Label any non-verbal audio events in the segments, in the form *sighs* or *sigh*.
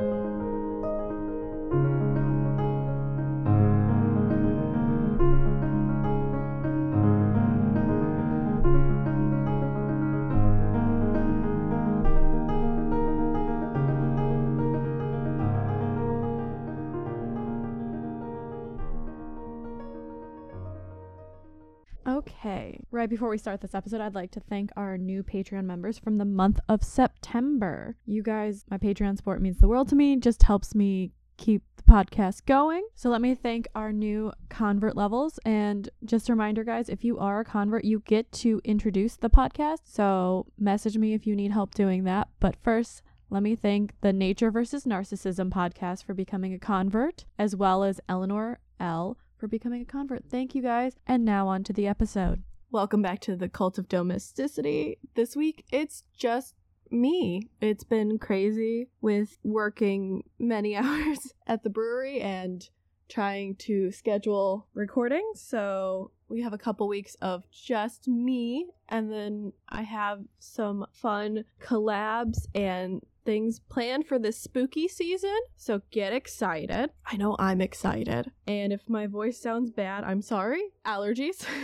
Okay, right before we start this episode, I'd like to thank our new Patreon members from the month of September. You guys, my Patreon support means the world to me, just helps me keep the podcast going. So let me thank our new convert levels. And just a reminder, guys, if you are a convert, you get to introduce the podcast. So message me if you need help doing that. But first, let me thank the Nature versus Narcissism podcast for becoming a convert, as well as Eleanor L for becoming a convert. Thank you guys. And now on to the episode. Welcome back to the Cult of Domesticity. This week it's just me. It's been crazy with working many *laughs* hours at the brewery and trying to schedule recordings. So we have a couple weeks of just me, and then I have some fun collabs and things planned for this spooky season. So get excited. I know I'm excited. And if my voice sounds bad, I'm sorry. Allergies. *laughs*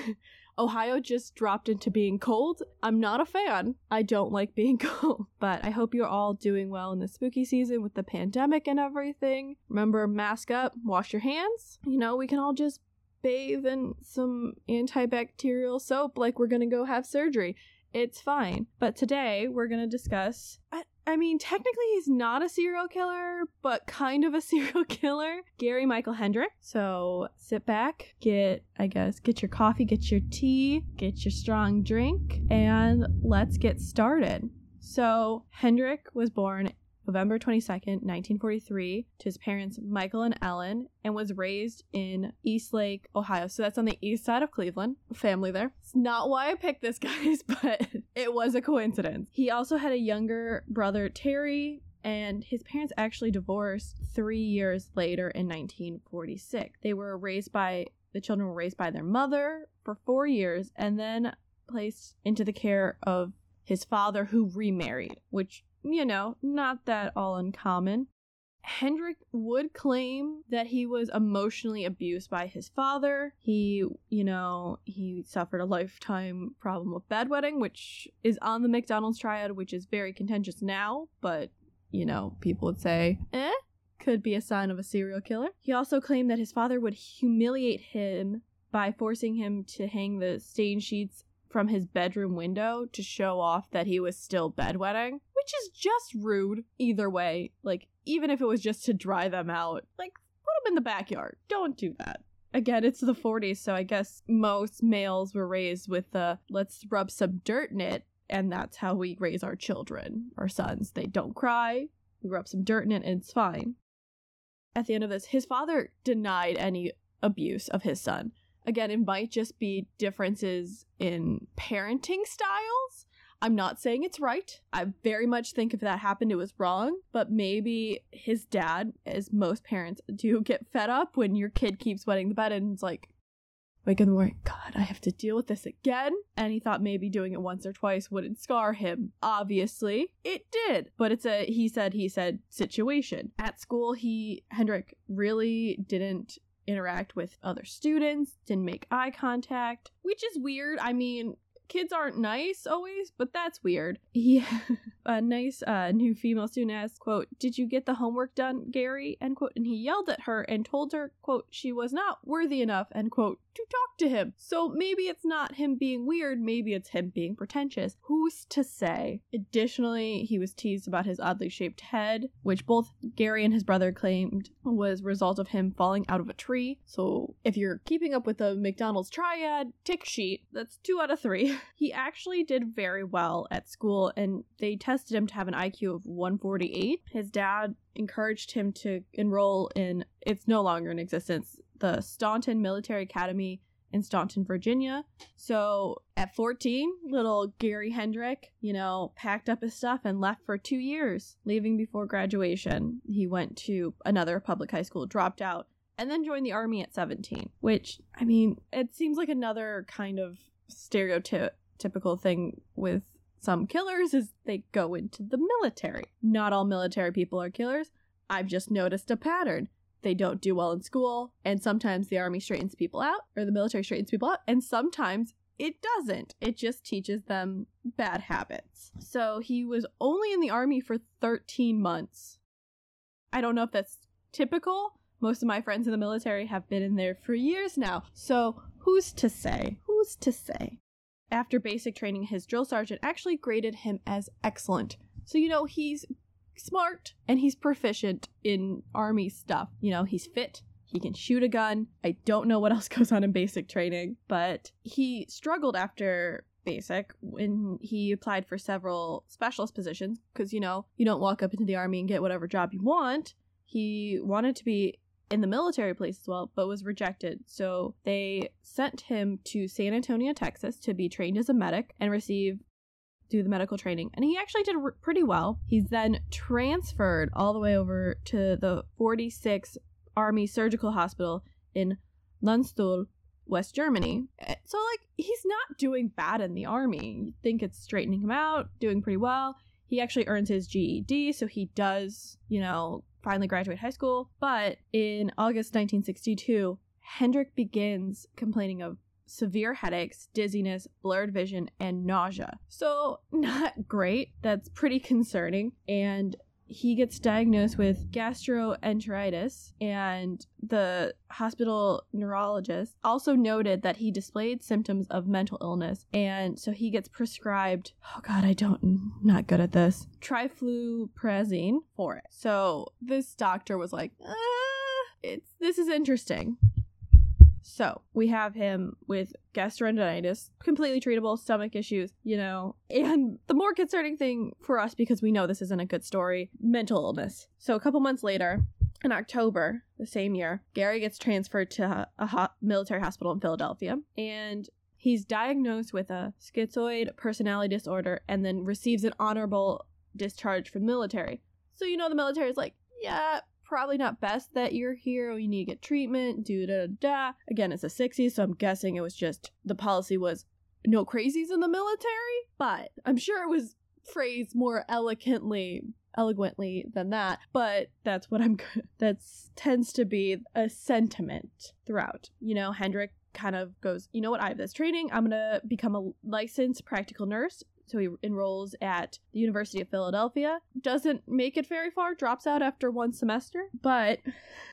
Ohio just dropped into being cold. I'm not a fan. I don't like being *laughs* cold. But I hope you're all doing well in the spooky season with the pandemic and everything. Remember, mask up, wash your hands. You know, we can all just bathe in some antibacterial soap like we're gonna go have surgery. It's fine. But today we're gonna discuss. I, I mean, technically he's not a serial killer, but kind of a *laughs* serial killer. Gary Michael Heidnik. So sit back, get, I guess, get your coffee, get your tea, get your strong drink, and let's get started. So Heidnik was born November 22nd, 1943, to his parents Michael and Ellen, and was raised in Eastlake, Ohio. So that's on the east side of Cleveland. Family there. It's not why I picked this, *laughs* guys, but it was a coincidence. He also had a younger brother, Terry, and his parents actually divorced three years later in 1946. They were raised by, the children were raised by their mother for four years and then placed into the care of his father who remarried, which you know, not that all uncommon. Heidnik would claim that he was emotionally abused by his father. He, you know, he suffered a lifetime problem of bedwetting, which is on the McDonald's triad, which is very contentious now, but, you know, people would say, eh, could be a sign of a serial killer. He also claimed that his father would humiliate him by forcing him to hang the stain sheets from his bedroom window to show off that he was still bedwetting which is just rude either way. Like, even if it was just to dry them out, like, put them in the backyard. Don't do that. Again, it's the 40s, so I guess most males were raised with the let's rub some dirt in it, and that's how we raise our children, our sons. They don't cry, we rub some dirt in it, and it's fine. At the end of this, his father denied any abuse of his son. Again, it might just be differences in parenting styles I'm not saying it's right. I very much think if that happened, it was wrong. But maybe his dad, as most parents do, get fed up when your kid keeps wetting the bed and it's like, wake in the morning, God, I have to deal with this again. And he thought maybe doing it once or twice wouldn't scar him. Obviously, it did. But it's a he said, he said situation. At school, he, Heidnik, really didn't interact with other students, didn't make eye contact, which is weird. I mean, kids aren't nice always, but that's weird. *laughs* Yeah. A nice uh, new female student asked, quote, Did you get the homework done, Gary? End quote. And he yelled at her and told her, quote, she was not worthy enough, end quote, to talk to him. So maybe it's not him being weird, maybe it's him being pretentious. Who's to say? Additionally, he was teased about his oddly shaped head, which both Gary and his brother claimed was result of him falling out of a tree. So if you're keeping up with the McDonald's triad tick sheet, that's two out of three. *laughs* he actually did very well at school and they tested him to have an IQ of 148. His dad encouraged him to enroll in it's no longer in existence the Staunton Military Academy in Staunton, Virginia. So at 14, little Gary Heidnik, you know, packed up his stuff and left for two years, leaving before graduation. He went to another public high school, dropped out, and then joined the army at 17, which, I mean, it seems like another kind of stereotypical thing with some killers is they go into the military. Not all military people are killers, I've just noticed a pattern. They don't do well in school, and sometimes the army straightens people out, or the military straightens people out, and sometimes it doesn't. It just teaches them bad habits. So he was only in the army for 13 months. I don't know if that's typical. Most of my friends in the military have been in there for years now. So who's to say? Who's to say? After basic training, his drill sergeant actually graded him as excellent. So, you know, he's smart and he's proficient in army stuff. You know, he's fit, he can shoot a gun. I don't know what else *laughs* goes on in basic training, but he struggled after basic when he applied for several specialist positions because, you know, you don't walk up into the army and get whatever job you want. He wanted to be in the military police as well, but was rejected. So they sent him to San Antonio, Texas to be trained as a medic and receive do the medical training. And he actually did r- pretty well. He's then transferred all the way over to the 46 Army Surgical Hospital in Landstuhl, West Germany. Eh, So, like, he's not doing bad in the army. You think it's straightening him out, doing pretty well. He actually earns his GED, so he does, you know, finally graduate high school. But in August 1962, Heidnik begins complaining of severe headaches, dizziness, blurred vision, and nausea. So, *laughs* not great. That's pretty concerning. And he gets diagnosed with gastroenteritis, and the hospital neurologist also noted that he displayed symptoms of mental illness, and so he gets prescribed. Oh God, I don't, not good at this. Trifluprazine for it. So this doctor was like, uh, "It's this is interesting." So we have him with gastroenteritis, completely treatable, stomach issues, you know. And the more concerning thing for us, because we know this isn't a good story, mental illness. So a couple months later, in October the same year, Gary gets transferred to a ho- military hospital in Philadelphia, and he's diagnosed with a schizoid personality disorder, and then receives an honorable discharge from the military. So you know the military is like, yeah, probably not best that you're here. You need to get treatment. Do da da da. Again, it's the 60s, so I'm guessing it was just the policy was no crazies in the military. But I'm sure it was phrased more eloquently eloquently than that but that's what i'm *laughs* that's tends to be a sentiment throughout you know heidnik kind of goes you know what i have this training i'm gonna become a licensed practical nurse so he enrolls at the University of Philadelphia. Doesn't make it very far, drops out after one semester, but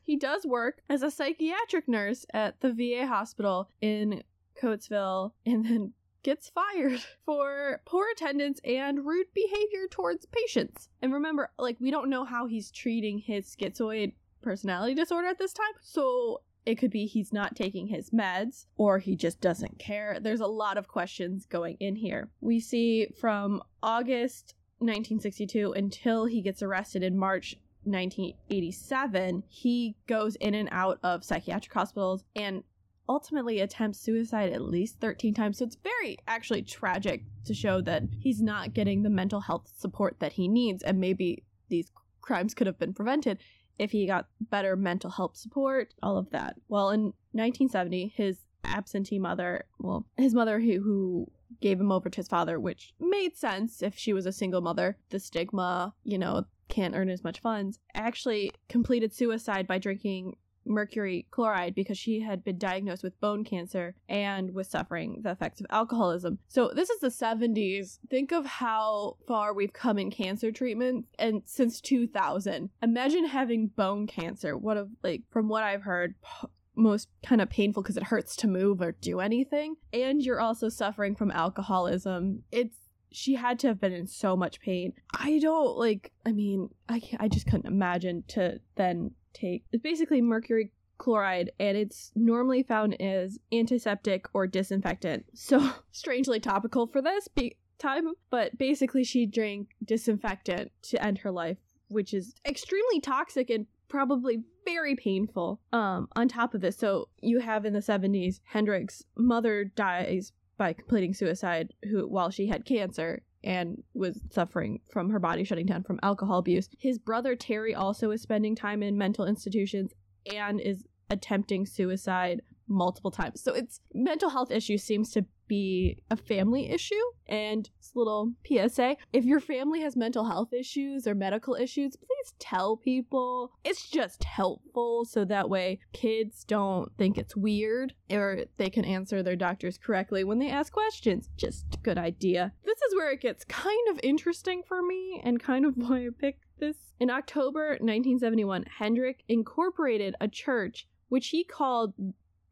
he does work as a psychiatric nurse at the VA hospital in Coatesville and then gets fired *laughs* for poor attendance and rude behavior towards patients. And remember, like, we don't know how he's treating his schizoid personality disorder at this time. So it could be he's not taking his meds or he just doesn't care. There's a lot of questions going in here. We see from August 1962 until he gets arrested in March 1987, he goes in and out of psychiatric hospitals and ultimately attempts suicide at least 13 times. So it's very actually tragic to show that he's not getting the mental health support that he needs and maybe these crimes could have been prevented if he got better mental health support, all of that. Well, in 1970, his absentee mother, well, his mother who, who gave him over to his father, which made sense if she was a single mother. The stigma, you know, can't earn as much funds, actually completed suicide by drinking mercury chloride because she had been diagnosed with bone cancer and was suffering the effects of alcoholism. So this is the 70s. Think of how far we've come in cancer treatment and since 2000. Imagine having bone cancer. What of like from what I've heard p- most kind of painful because it hurts to move or do anything and you're also suffering from alcoholism. It's she had to have been in so much pain. I don't like I mean, I I just couldn't imagine to then take it's basically mercury chloride and it's normally found as antiseptic or disinfectant. So *laughs* strangely topical for this be- time but basically she drank disinfectant to end her life which is extremely toxic and probably very painful. Um on top of this so you have in the 70s heidnik's mother dies by completing suicide who while she had cancer and was suffering from her body shutting down from alcohol abuse. His brother Terry also is spending time in mental institutions and is attempting suicide. Multiple times. So it's mental health issue seems to be a family issue. And this little PSA if your family has mental health issues or medical issues, please tell people. It's just helpful so that way kids don't think it's weird or they can answer their doctors correctly when they ask questions. Just a good idea. This is where it gets kind of interesting for me and kind of why I picked this. In October 1971, Heidnik incorporated a church which he called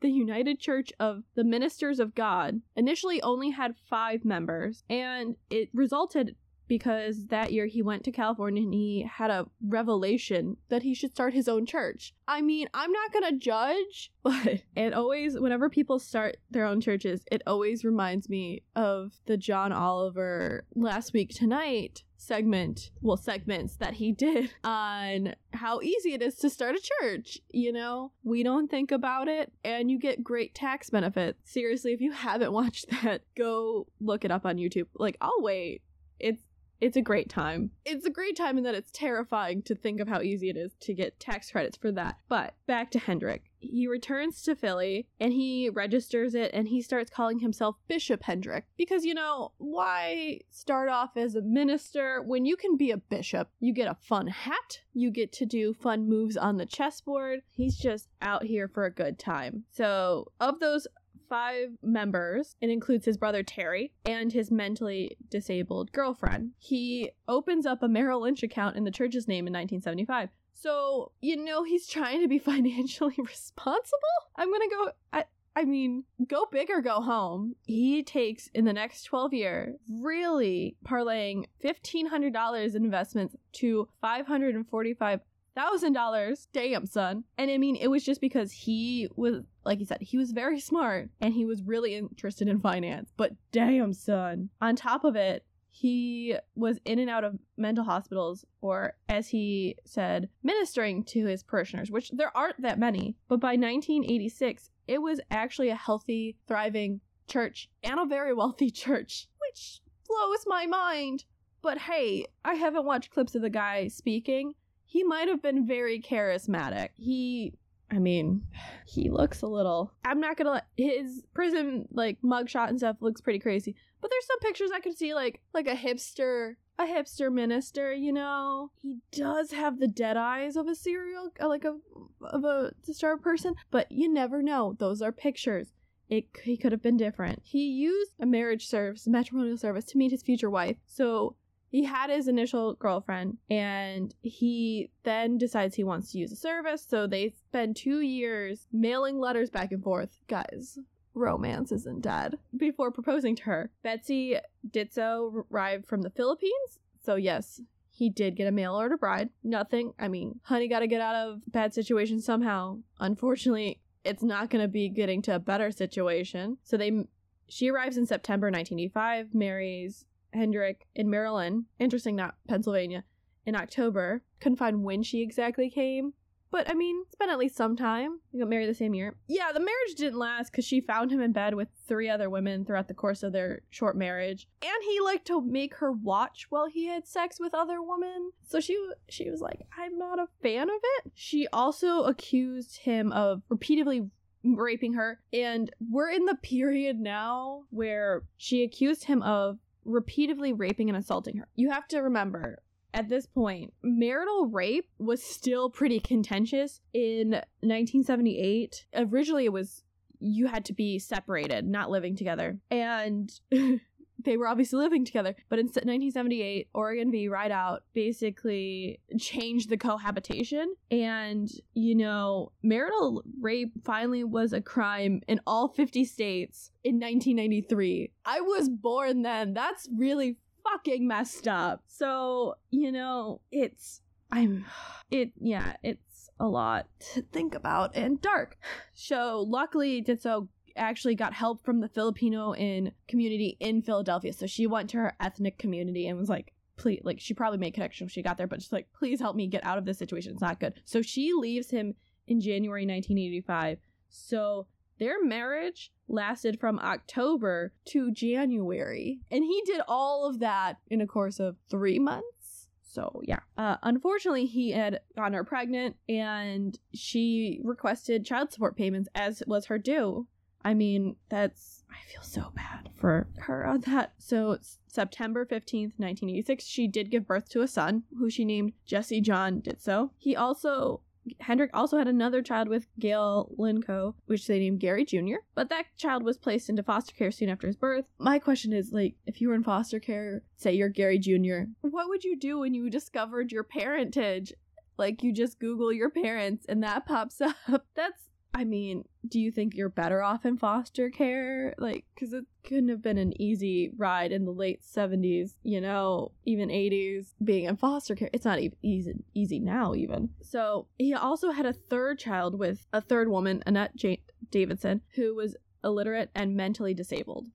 the United Church of the Ministers of God initially only had five members, and it resulted because that year he went to California and he had a revelation that he should start his own church. I mean, I'm not gonna judge, *laughs* but it always, whenever people start their own churches, it always reminds me of the John Oliver last week tonight segment, well, segments that he did *laughs* on how easy it is to start a church. You know, we don't think about it and you get great tax benefits. Seriously, if you haven't *laughs* watched that, go look it up on YouTube. Like, I'll wait. It's it's a great time. It's a great time in that it's terrifying to think of how easy it is to get tax credits for that. But back to Heidnik. He returns to Philly and he registers it and he starts calling himself Bishop Heidnik. Because, you know, why start off as a minister when you can be a bishop? You get a fun hat, you get to do fun moves on the chessboard. He's just out here for a good time. So, of those five members. It includes his brother Terry and his mentally disabled girlfriend. He opens up a Merrill Lynch account in the church's name in 1975. So, you know, he's trying to be *laughs* financially responsible? I'm gonna go. I, I mean, go big or go home. He takes in the next 12 year, really parlaying $1,500 in investments to 545 thousand dollars damn son and i mean it was just because he was like he said he was very *laughs* smart and he was really interested in finance but damn son. On top of it he was in and out of mental hospitals or as he said ministering to his parishioners which there aren't that many but by 1986 it was actually a healthy thriving church and a very wealthy *laughs* church which blows my mind. But hey, I haven't watched clips of the guy speaking, he might have been very charismatic. He I mean, he looks a little. I'm not gonna let his prison like mugshot and stuff looks pretty crazy. But there's some pictures I can see like like a hipster, a hipster minister. You know, he does have the dead eyes of a serial, uh, like a of a disturbed person. But you never know. Those are pictures. It he could have been different. He used a marriage service, matrimonial service, to meet his future wife. So he had his initial girlfriend and he then decides he wants to use a service. So they spend two years mailing letters back and forth. Guys romance isn't dead. Before proposing to her betsy ditso arrived from the philippines. So yes he did get a mail order bride. Nothing i mean honey got to get out of bad situation somehow. Unfortunately it's not going to be getting to a better situation. So they she arrives in september 1985 marries Heidnik in Maryland, interesting, not Pennsylvania, in October. Couldn't find when she exactly came, but I mean, it's been at least some time. They got married the same year. Yeah, the marriage didn't last because she found him in bed with three other women throughout the course of their short marriage, and he liked to make her watch while he had sex with other women. So she she was like, "I'm not a fan of it." She also accused him of repeatedly raping her, and we're in the period now where she accused him of repeatedly raping and assaulting her. You have to remember, at this point, marital rape was still pretty contentious in 1978. Originally, it was you had to be separated, not living together. And *laughs* they were obviously living together. But in 1978, Oregon v. Rideout basically changed the cohabitation. And, you know, marital rape finally was a crime in all 50 states in 1993. I was born then. That's really fucking messed up. So, you know, it's. I'm. It. Yeah, it's a lot to think about and dark. So, luckily, Ditso actually got help from the Filipino in community in Philadelphia. So she went to her ethnic community and was like, please, like she probably made connections when she got there, but she's like, please help me get out of this situation. It's not good. So she leaves him in January 1985. So their marriage lasted from October to January. And he did all of that in a course of three months. So yeah. Uh, unfortunately, he had gotten her pregnant, and she requested child support payments as was her due. I mean, that's I feel so bad for her on that. So September 15th, 1986, she did give birth to a son who she named Jesse John Ditso. He also Heidnik also had another child with Gail Linco, which they named Gary Jr., but that child was placed into foster care soon after his birth. My question is like, if you were in foster care, say you're Gary Jr., what would you do when you discovered your parentage? Like, you just Google your parents and that pops *laughs* up. That's I mean, do you think you're better off in foster care? Like, because it couldn't have been an easy ride in the late 70s, you know, even 80s, being in foster care. It's not even easy, easy now, even. So he also had a third child with a third woman, Annette J- Davidson, who was illiterate and mentally disabled.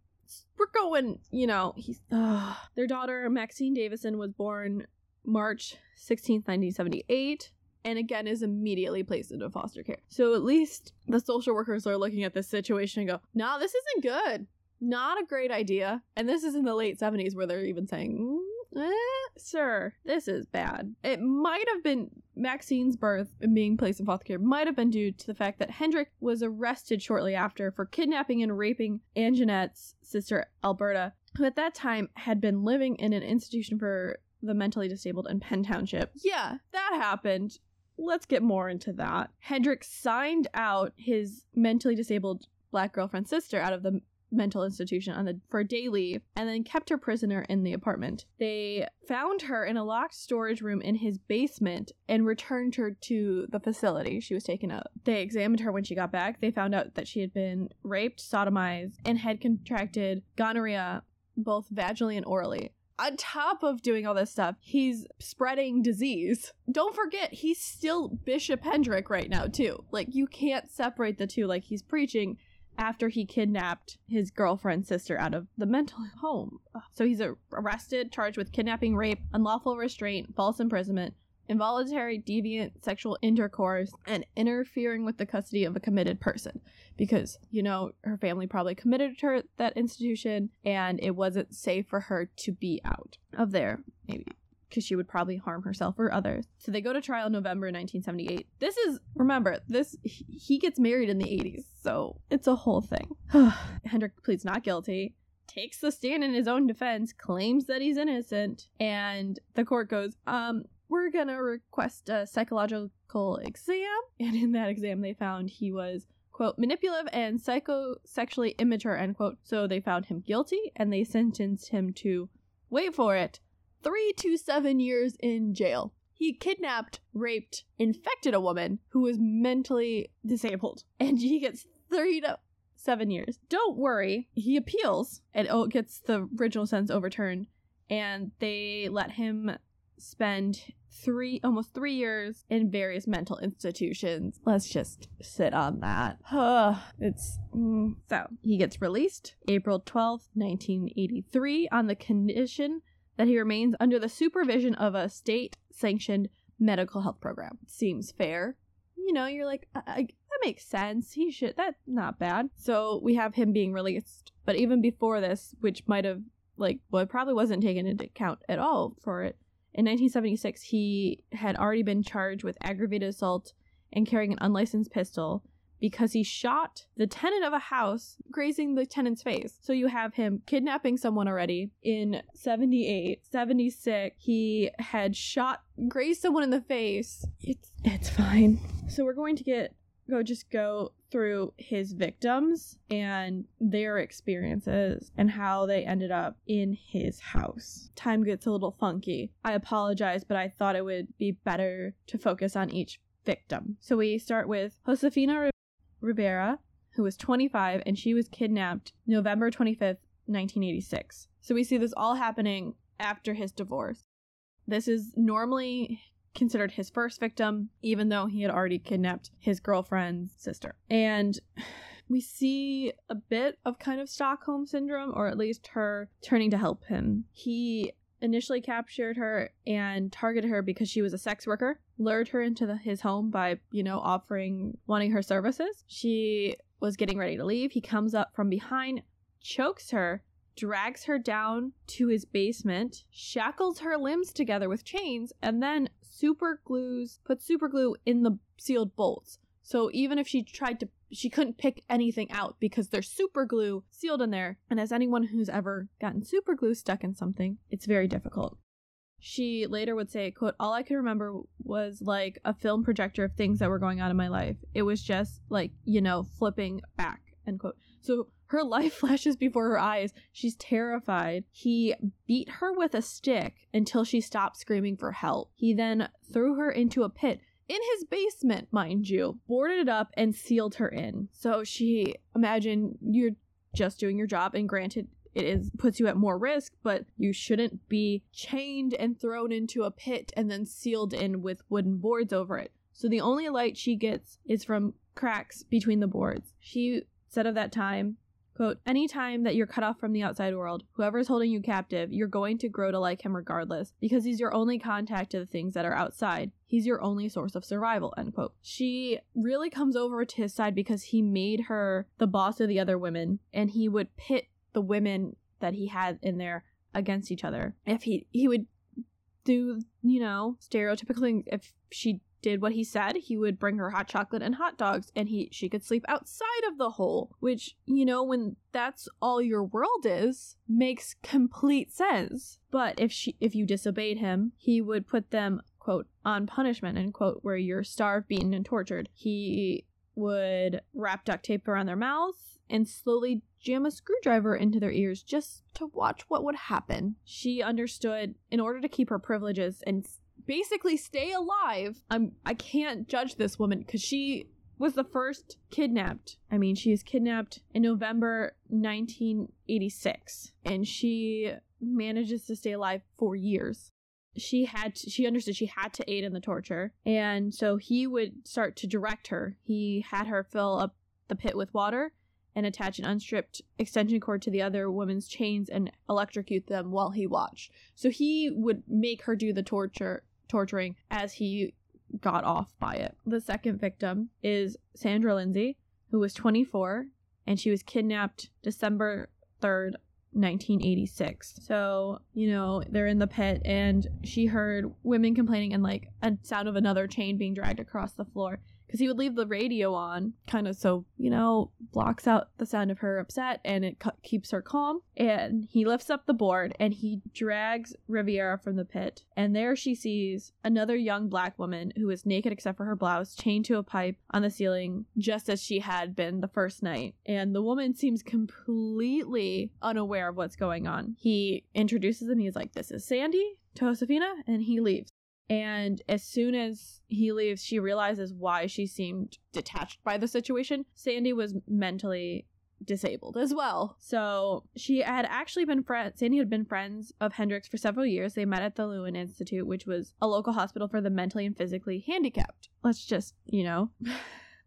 We're going, you know, he's. Their daughter, Maxine Davison, was born March 16th, 1978 and again is immediately placed into foster care. So at least the social workers are looking at this situation and go, nah, this isn't good. Not a great idea. And this is in the late 70s where they're even saying, mm, eh, sir, this is bad. It might have been Maxine's birth and being placed in foster care might have been due to the fact that Heidnik was arrested shortly after for kidnapping and raping Anjanette's sister Alberta, who at that time had been living in an institution for the mentally disabled in Penn Township. Yeah, that happened let's get more into that. Hendrick signed out his mentally disabled black girlfriend's sister out of the mental institution on the for day leave and then kept her prisoner in the apartment. They found her in a locked storage room in his basement and returned her to the facility. She was taken out. They examined her when she got back. They found out that she had been raped, sodomized, and had contracted gonorrhea both vaginally and orally on top of doing all this stuff, he's spreading disease. Don't forget, he's still Bishop Heidnik right now, too. Like, you can't separate the two. Like, he's preaching after he kidnapped his girlfriend's sister out of the mental home. So he's arrested, charged with kidnapping, rape, unlawful restraint, false imprisonment, involuntary deviant sexual intercourse, and interfering with the custody of a committed person. Because, you know, her family probably committed her that institution and it wasn't safe for her to be out of there, maybe. Because she would probably harm herself or others. So they go to trial in November 1978. This is, remember, this he gets married in the 80s, so it's a whole thing. *sighs* Heidnik pleads not guilty takes the stand in his own defense, claims that he's innocent, and the court goes, um, we're gonna request a psychological exam. *laughs* And in that exam, they found he was, quote, manipulative and psychosexually immature, end quote. So they found him guilty and they sentenced him to, wait for it, three to seven years in jail. He kidnapped, raped, infected a woman who was mentally disabled, and he gets three to seven years. Don't worry, he appeals and oh, gets the original sentence overturned, and they let him spend three almost three years in various mental institutions. Let's just sit on that. *sighs* It's mm. so he gets released april 12th 1983 on the condition that he remains under the supervision of a state sanctioned medical health program. Seems fair. You know you're like I, I, that makes sense. He should that's not bad. So we have him being released. But even before this which might have like well it probably wasn't taken into account at all for it in 1976, he had already been charged with aggravated assault and carrying an unlicensed pistol because he shot the tenant of a house, grazing the tenant's face. So you have him kidnapping someone already in 78, 76. He had shot, grazed someone in the face. It's it's fine. So we're going to get go just go through his victims and their experiences and how they ended up in his house. Time gets a little funky. I apologize, but I thought it would be better to focus on each victim. So we start with Josefina Rivera, who was 25 and she was kidnapped November 25th, 1986. So we see this all happening after his divorce. This is normally considered his first victim, even though he had already kidnapped his girlfriend's sister. And *sighs* we see a bit of kind of Stockholm syndrome, or at least her turning to help him. He initially captured her and targeted her because she was a sex worker, lured her into the, his home by, you know, offering, wanting her services. She was getting ready to leave. He comes up from behind, chokes her, drags her down to his basement, shackles her limbs together with chains, and then super glues, puts super glue in the sealed bolts. So even if she tried to, she couldn't pick anything out because there's super glue sealed in there. And as anyone who's ever gotten super glue stuck in something, it's very difficult. She later would say, quote, all I could remember was like a film projector of things that were going on in my life. It was just like, you know, flipping back, end quote. So her life *laughs* flashes before her eyes. She's terrified. He beat her with a stick until she stopped screaming for help. He then threw her into a pit in his basement, mind you, boarded it up and sealed her in. So she, imagine you're just doing your job, and granted, it is puts you at more risk, but you shouldn't be chained and thrown into a pit and then sealed in with wooden boards over it. So the only light she gets is from cracks between the boards. She said of that time, Quote, anytime that you're cut off from the outside world, whoever's holding you captive, you're going to grow to like him regardless, because he's your only contact to the things that are outside. He's your only source of survival, end quote. She really comes over to his side because he made her the boss of the other women, and he would pit the women that he had in there against each other. If he he would do, you know, stereotypically if she did what he said, he would bring her hot chocolate and hot dogs and he she could sleep outside of the hole, which, you know, when that's all your world is, makes complete sense. But if she if you disobeyed him, he would put them quote on punishment end quote where you're starved, beaten and tortured. He would wrap duct tape around their mouths and slowly jam a screwdriver into their ears just to watch what would happen. She understood in order to keep her privileges and basically stay alive. I'm I can't judge this woman cuz she was the first kidnapped. I mean, she is kidnapped in November 1986 and she manages to stay alive for years. She had to, she understood she had to aid in the torture and so he would start to direct her. He had her fill up the pit with water and attach an unstripped extension cord to the other woman's chains and electrocute them while he watched. So he would make her do the torture torturing as he got off by it. The second victim is Sandra Lindsay, who was 24 and she was kidnapped December 3rd, 1986. So, you know, they're in the pit and she heard women complaining and like a sound of another chain being dragged across the floor because he would leave the radio on, kind of so, you know, blocks out the sound of her upset and it cu- keeps her calm. And he lifts up the board and he drags Rivera from the pit. And there she sees another young black woman who is naked except for her blouse, chained to a pipe on the ceiling, just as she had been the first night. And the woman seems completely unaware of what's going on. He introduces them, he's like, This is Sandy to Josefina, and he leaves. And as soon as he leaves, she realizes why she seemed detached by the situation. Sandy was mentally disabled as well. So she had actually been friends, Sandy had been friends of Heidnik's for several years. They met at the Elwyn Institute, which was a local hospital for the mentally and physically handicapped. Let's just, you know.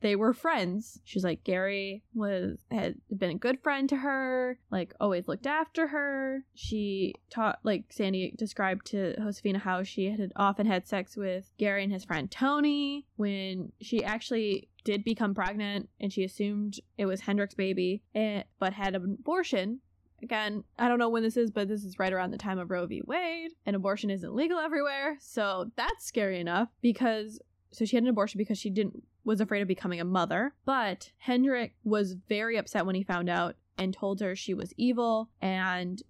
They were friends. She's like Gary was had been a good friend to her, like always looked after her. She taught like Sandy described to Josefina how she had often had sex with Gary and his friend Tony when she actually did become pregnant and she assumed it was Heidnik's baby and but had an abortion Again, I don't know when this is, but this is right around the time of Roe v. Wade, and abortion isn't legal everywhere. So that's scary enough because so she had an abortion because she didn't was afraid of becoming a mother. But Heidnik was very upset when he found out and told her she was evil and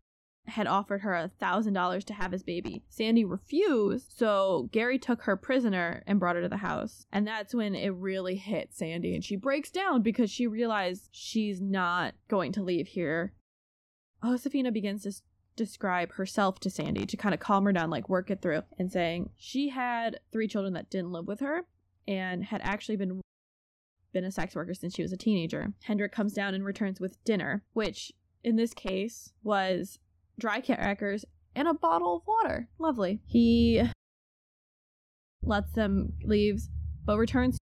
had offered her a thousand dollars to have his baby. Sandy refused, so Gary took her prisoner and brought her to the house. And that's when it really hit Sandy and she breaks down because she realized she's not going to leave here. Josefina begins to describe herself to Sandy to kind of calm her down, like work it through, and saying she had three children that didn't live with her and had actually been been a sex worker since she was a teenager. Heidnik comes down and returns with dinner, which in this case was dry crackers and a bottle of water. Lovely. He lets them leaves, but returns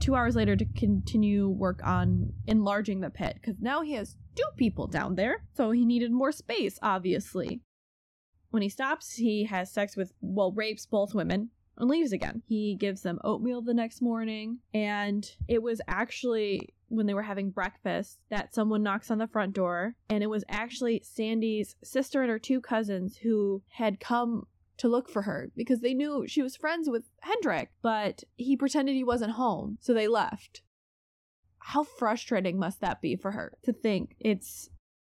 two hours later to continue work on enlarging the pit because now he has two people down there, so he needed more space, obviously. When he stops, he has sex with, well, rapes both women and leaves again. He gives them oatmeal the next morning, and it was actually when they were having breakfast that someone knocks on the front door and it was actually Sandy's sister and her two cousins who had come to look for her because they knew she was friends with Heidnik, but he pretended he wasn't home, so they left. How frustrating must that be for her to think it's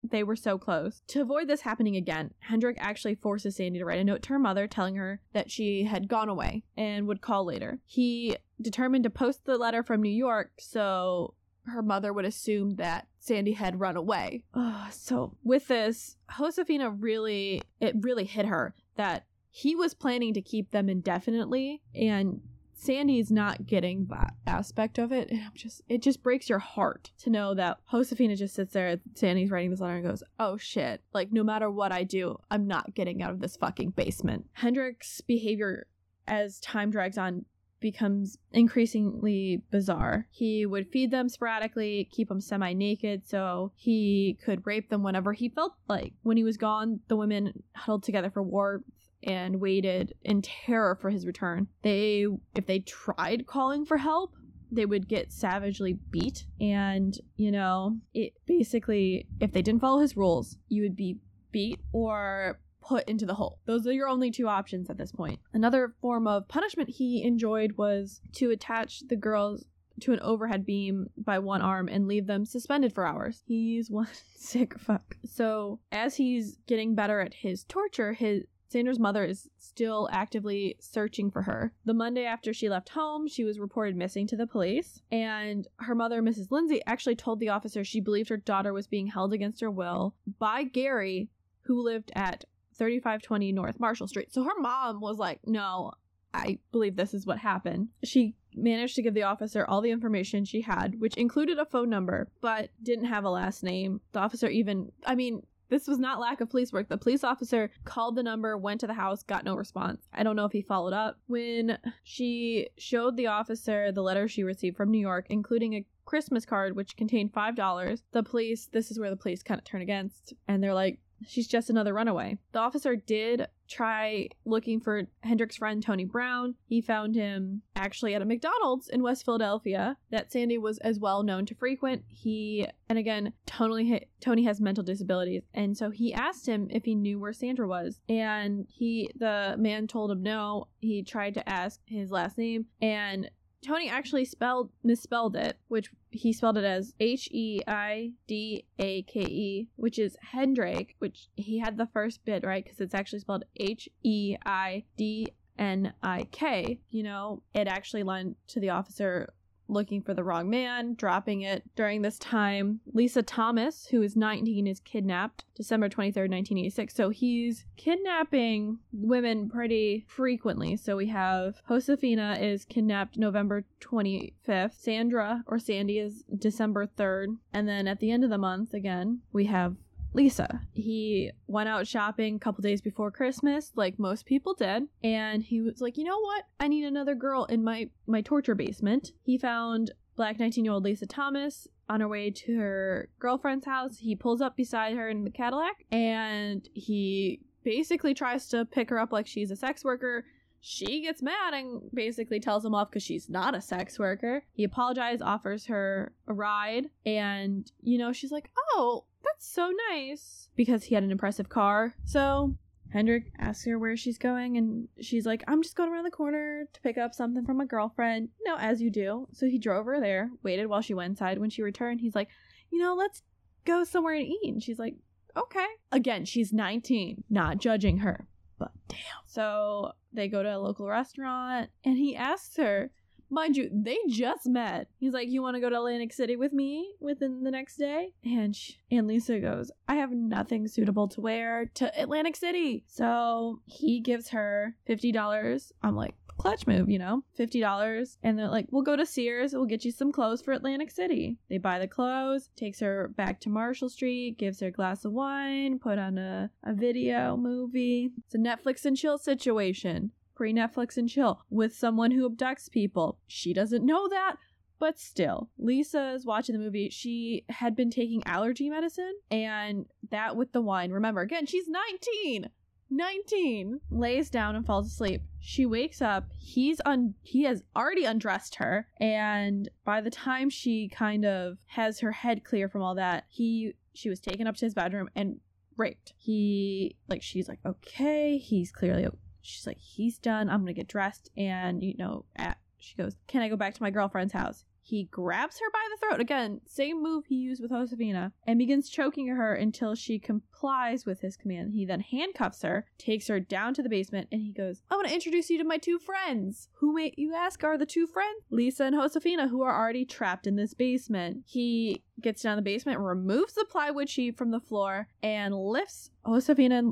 they were so close. To avoid this happening again, Heidnik actually forces Sandy to write a note to her mother telling her that she had gone away and would call later. He determined to post the letter from New York so her mother would assume that Sandy had run away. so with this, Josefina really it really hit her that he was planning to keep them indefinitely and Sandy's not getting that aspect of it. And I'm just, it just breaks your heart to know that Josefina just sits there, Sandy's writing this letter and goes, oh shit. Like, no matter what I do, I'm not getting out of this fucking basement. Heidnik's behavior as time drags on becomes increasingly bizarre. He would feed them sporadically, keep them semi naked so he could rape them whenever he felt like. When he was gone, the women huddled together for warmth and waited in terror for his return. They if they tried calling for help, they would get savagely beat and, you know, it basically if they didn't follow his rules, you would be beat or put into the hole. Those are your only two options at this point. Another form of punishment he enjoyed was to attach the girls to an overhead beam by one arm and leave them suspended for hours. He's *laughs* one sick fuck. So, as he's getting better at his torture, his Sandra's mother is still actively searching for her. The Monday after she left home, she was reported missing to the police, and her mother, Mrs. Lindsay, actually told the officer she believed her daughter was being held against her will by Gary, who lived at 3520 North Marshall Street. So her mom was like, No, I believe this is what happened. She managed to give the officer all the information she had, which included a phone number, but didn't have a last name. The officer even, I mean, this was not lack of police work. The police officer called the number, went to the house, got no response. I don't know if he followed up. When she showed the officer the letter she received from New York, including a Christmas card which contained $5, the police, this is where the police kind of turn against, and they're like, She's just another runaway. The officer did try looking for Heidnik's friend Tony Brown. He found him actually at a McDonald's in West Philadelphia that Sandy was as well known to frequent. He, and again, Tony, Tony has mental disabilities. And so he asked him if he knew where Sandra was. And he, the man told him no. He tried to ask his last name and Tony actually spelled misspelled it, which he spelled it as H E I D A K E, which is Hendrake, which he had the first bit right because it's actually spelled H E I D N I K. You know, it actually led to the officer looking for the wrong man, dropping it during this time. Lisa Thomas, who is 19, is kidnapped December 23rd, 1986. So he's kidnapping women pretty frequently. So we have Josefina is kidnapped November 25th. Sandra or Sandy is December 3rd. And then at the end of the month, again, we have Lisa. He went out shopping a couple days before Christmas, like most people did, and he was like, "You know what? I need another girl in my my torture basement." He found black 19-year-old Lisa Thomas on her way to her girlfriend's house. He pulls up beside her in the Cadillac and he basically tries to pick her up like she's a sex worker. She gets mad and basically tells him off because she's not a sex worker. He apologizes, offers her a ride, and you know, she's like, Oh, so nice. Because he had an impressive car. So Heidnik asks her where she's going, and she's like, I'm just going around the corner to pick up something from my girlfriend. You know, as you do. So he drove her there, waited while she went inside. When she returned, he's like, You know, let's go somewhere and eat. And she's like, Okay. Again, she's 19, not judging her, but damn. So they go to a local restaurant, and he asks her, Mind you, they just met. He's like, "You want to go to Atlantic City with me within the next day?" And she, and Lisa goes, "I have nothing suitable to wear to Atlantic City." So he gives her fifty dollars. I'm like, clutch move, you know, $50. And they're like, we'll go to Sears. We'll get you some clothes for Atlantic City. They buy the clothes, takes her back to Marshall Street, gives her a glass of wine, put on a, a video movie. It's a Netflix and chill situation pre Netflix and chill with someone who abducts people. She doesn't know that. But still, Lisa is watching the movie. She had been taking allergy medicine, and that with the wine. Remember, again, she's 19. 19 lays down and falls asleep. she wakes up. He's un he has already undressed her, and by the time she kind of has her head clear from all that, he she was taken up to his bedroom and raped. He like she's like okay, he's clearly she's like he's done. I'm gonna get dressed, and you know at she goes, Can I go back to my girlfriend's house? He grabs her by the throat, again, same move he used with Josefina, and begins choking her until she complies with his command. He then handcuffs her, takes her down to the basement, and he goes, I want to introduce you to my two friends. Who may you ask are the two friends? Lisa and Josefina, who are already trapped in this basement. He gets down the basement, removes the plywood sheet from the floor, and lifts Josefina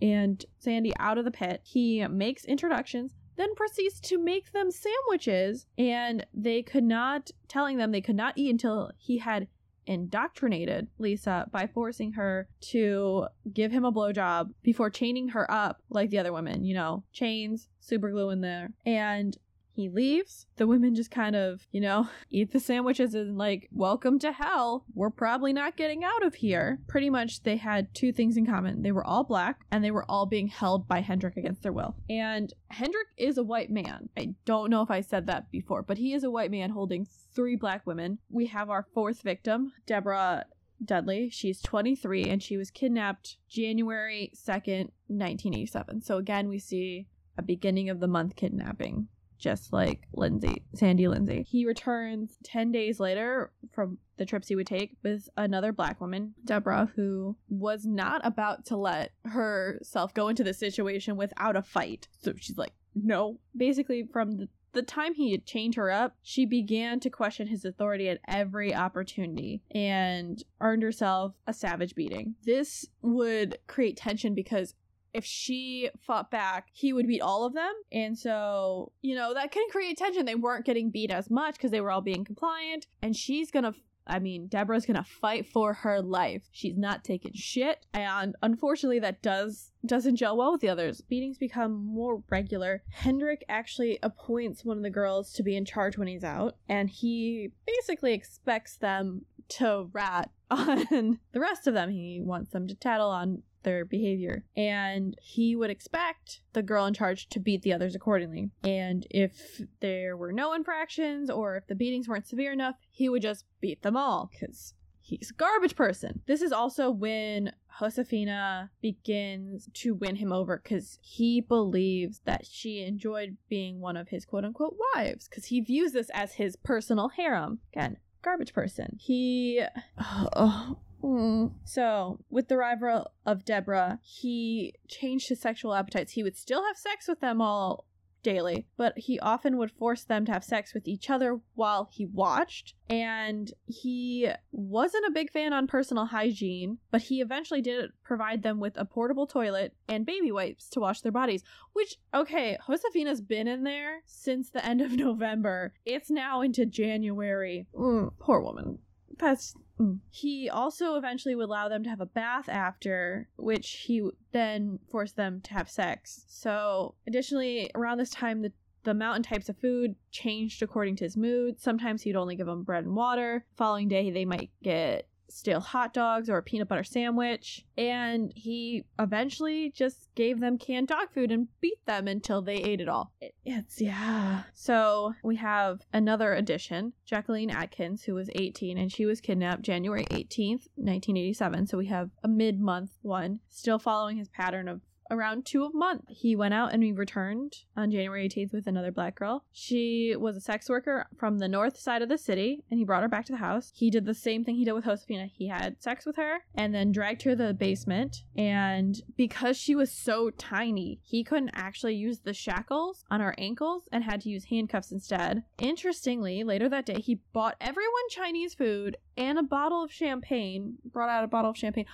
and Sandy out of the pit. He makes introductions, then proceeds to make them sandwiches and they could not telling them they could not eat until he had indoctrinated Lisa by forcing her to give him a blowjob before chaining her up like the other women, you know, chains, super glue in there. And he leaves. The women just kind of, you know, *laughs* eat the sandwiches and like, welcome to hell. We're probably not getting out of here. Pretty much they had two things in common. They were all black and they were all being held by Heidnik against their will. And Heidnik is a white man. I don't know if I said that before, but he is a white man holding three black women. We have our fourth victim, Deborah Dudley. She's 23 and she was kidnapped January 2nd, 1987. So again, we see a beginning of the month kidnapping just like Lindsay, Sandy Lindsay. He returns 10 days later from the trips he would take with another black woman, Deborah, who was not about to let herself go into the situation without a fight. So she's like, no. Basically, from the the time he had chained her up, she began to question his authority at every opportunity and earned herself a savage beating. This would create tension because if she fought back, he would beat all of them. And so, you know, that can create tension. They weren't getting beat as much because they were all being compliant. And she's going to I mean, Deborah's gonna fight for her life. She's not taking shit, and unfortunately, that does doesn't gel well with the others. Beatings become more regular. Heidnik actually appoints one of the girls to be in charge when he's out, and he basically expects them to rat *laughs* on the rest of them. He wants them to tattle on their behavior. And he would expect the girl in charge to beat the others accordingly. And if there were no infractions or if the beatings weren't severe enough, he would just beat them all because he's a garbage person. This is also when Josefina begins to win him over because he believes that she enjoyed being one of his quote unquote wives because he views this as his personal harem. Again, garbage person. He. *sighs* Oh, Mm. So, with the arrival of Deborah, he changed his sexual appetites. He would still have sex with them all daily, but he often would force them to have sex with each other while he watched. And he wasn't a big fan on personal hygiene, but he eventually did provide them with a portable toilet and baby wipes to wash their bodies. Which, okay, Josefina's been in there since the end of *laughs* November. It's now into January. Mm, poor woman. That's Mm. He also eventually would allow them to have a bath after, which he then forced them to have sex. So, additionally, around this time, the the amount and types of food changed according to his mood. Sometimes he'd only give them bread and water. following day, they might get stale hot dogs or a peanut butter sandwich. And he eventually just gave them canned dog food and beat them until they ate it all. It, it's, yeah. So we have another addition Jacqueline Atkins, who was 18, and she was kidnapped January 18th, 1987. So we have a mid month one, still following his pattern of around two a month. He went out and we returned on January 18th with another black girl. She was a sex worker from the north side of the city and he brought her back to the house. He did the same thing he did with Josefina. He had sex with her and then dragged her to the basement. And because she was so tiny, he couldn't actually use the shackles on her ankles and had to use handcuffs instead. Interestingly, later that day, he bought everyone Chinese food and a bottle of champagne, brought out a bottle of champagne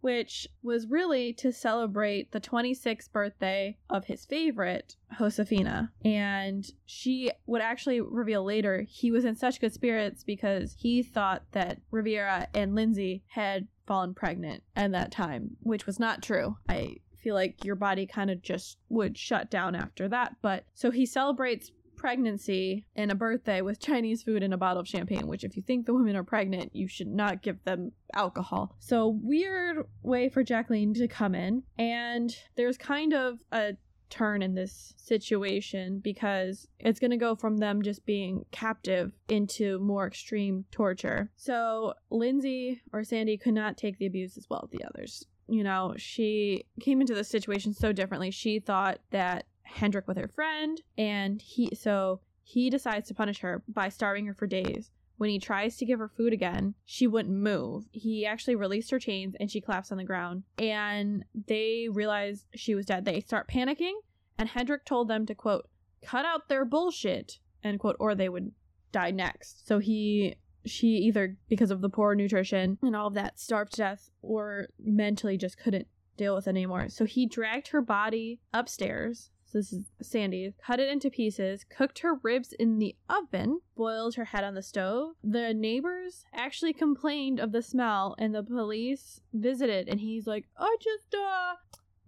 which was really to celebrate the 26th birthday of his favorite, Josefina. And she would actually reveal later he was in such good spirits because he thought that Rivera and Lindsay had fallen pregnant at that time, which was not true. I feel like your body kind of just would shut down after that. But so he celebrates pregnancy and a birthday with Chinese food and a bottle of champagne, which, if you think the women are pregnant, you should not give them alcohol. So, weird way for Jacqueline to come in. And there's kind of a turn in this situation because it's going to go from them just being captive into more extreme torture. So Lindsay or Sandy could not take the abuse as well as the others. You know, she came into the situation so differently. She thought that Heidnik with her friend, and he so he decides to punish her by starving her for days. When he tries to give her food again, she wouldn't move. He actually released her chains and she collapsed on the ground. And they realized she was dead. They start panicking, and Heidnik told them to, quote, cut out their bullshit, end quote, or they would die next. So he she either because of the poor nutrition and all of that starved to death or mentally just couldn't deal with it anymore. So he dragged her body upstairs so this is Sandy. Cut it into pieces, cooked her ribs in the oven, boiled her head on the stove. The neighbors actually complained of the smell, and the police visited. And he's like, "I just uh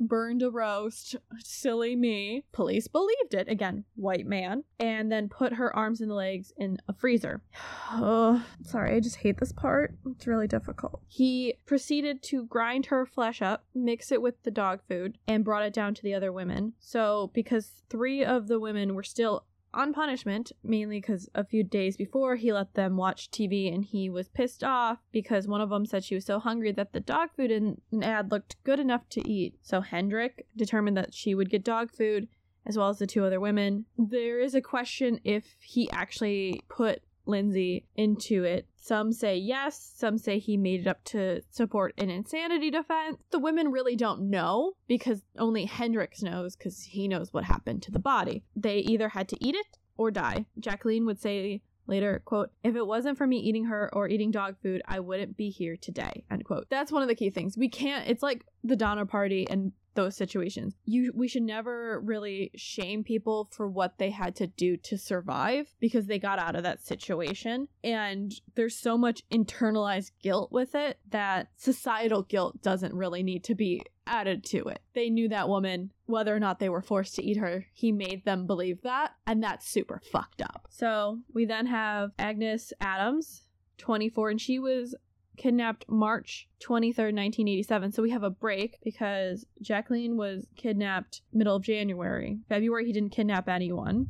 burned a roast. Silly me. Police believed it. Again, white man. And then put her arms and legs in a freezer. *sighs* oh, sorry, I just hate this part. It's really difficult. He proceeded to grind her flesh up, mix it with the dog food, and brought it down to the other women. So, because three of the women were still on punishment, mainly because a few days before he let them watch TV and he was pissed off because one of them said she was so hungry that the dog food in an ad looked good enough to eat. So Heidnik determined that she would get dog food as well as the two other women. There is a question if he actually put Lindsay into it. Some say yes, some say he made it up to support an insanity defense. The women really don't know because only Hendricks knows because he knows what happened to the body. They either had to eat it or die. Jacqueline would say later, quote, if it wasn't for me eating her or eating dog food, I wouldn't be here today, end quote. That's one of the key things. We can't, it's like the Donner Party and those situations. You we should never really shame people for what they had to do to survive because they got out of that situation and there's so much internalized guilt with it that societal guilt doesn't really need to be added to it. They knew that woman whether or not they were forced to eat her. He made them believe that and that's super fucked up. So, we then have Agnes Adams 24 and she was kidnapped March 23rd, 1987. So we have a break because Jacqueline was kidnapped middle of January. February, he didn't kidnap anyone.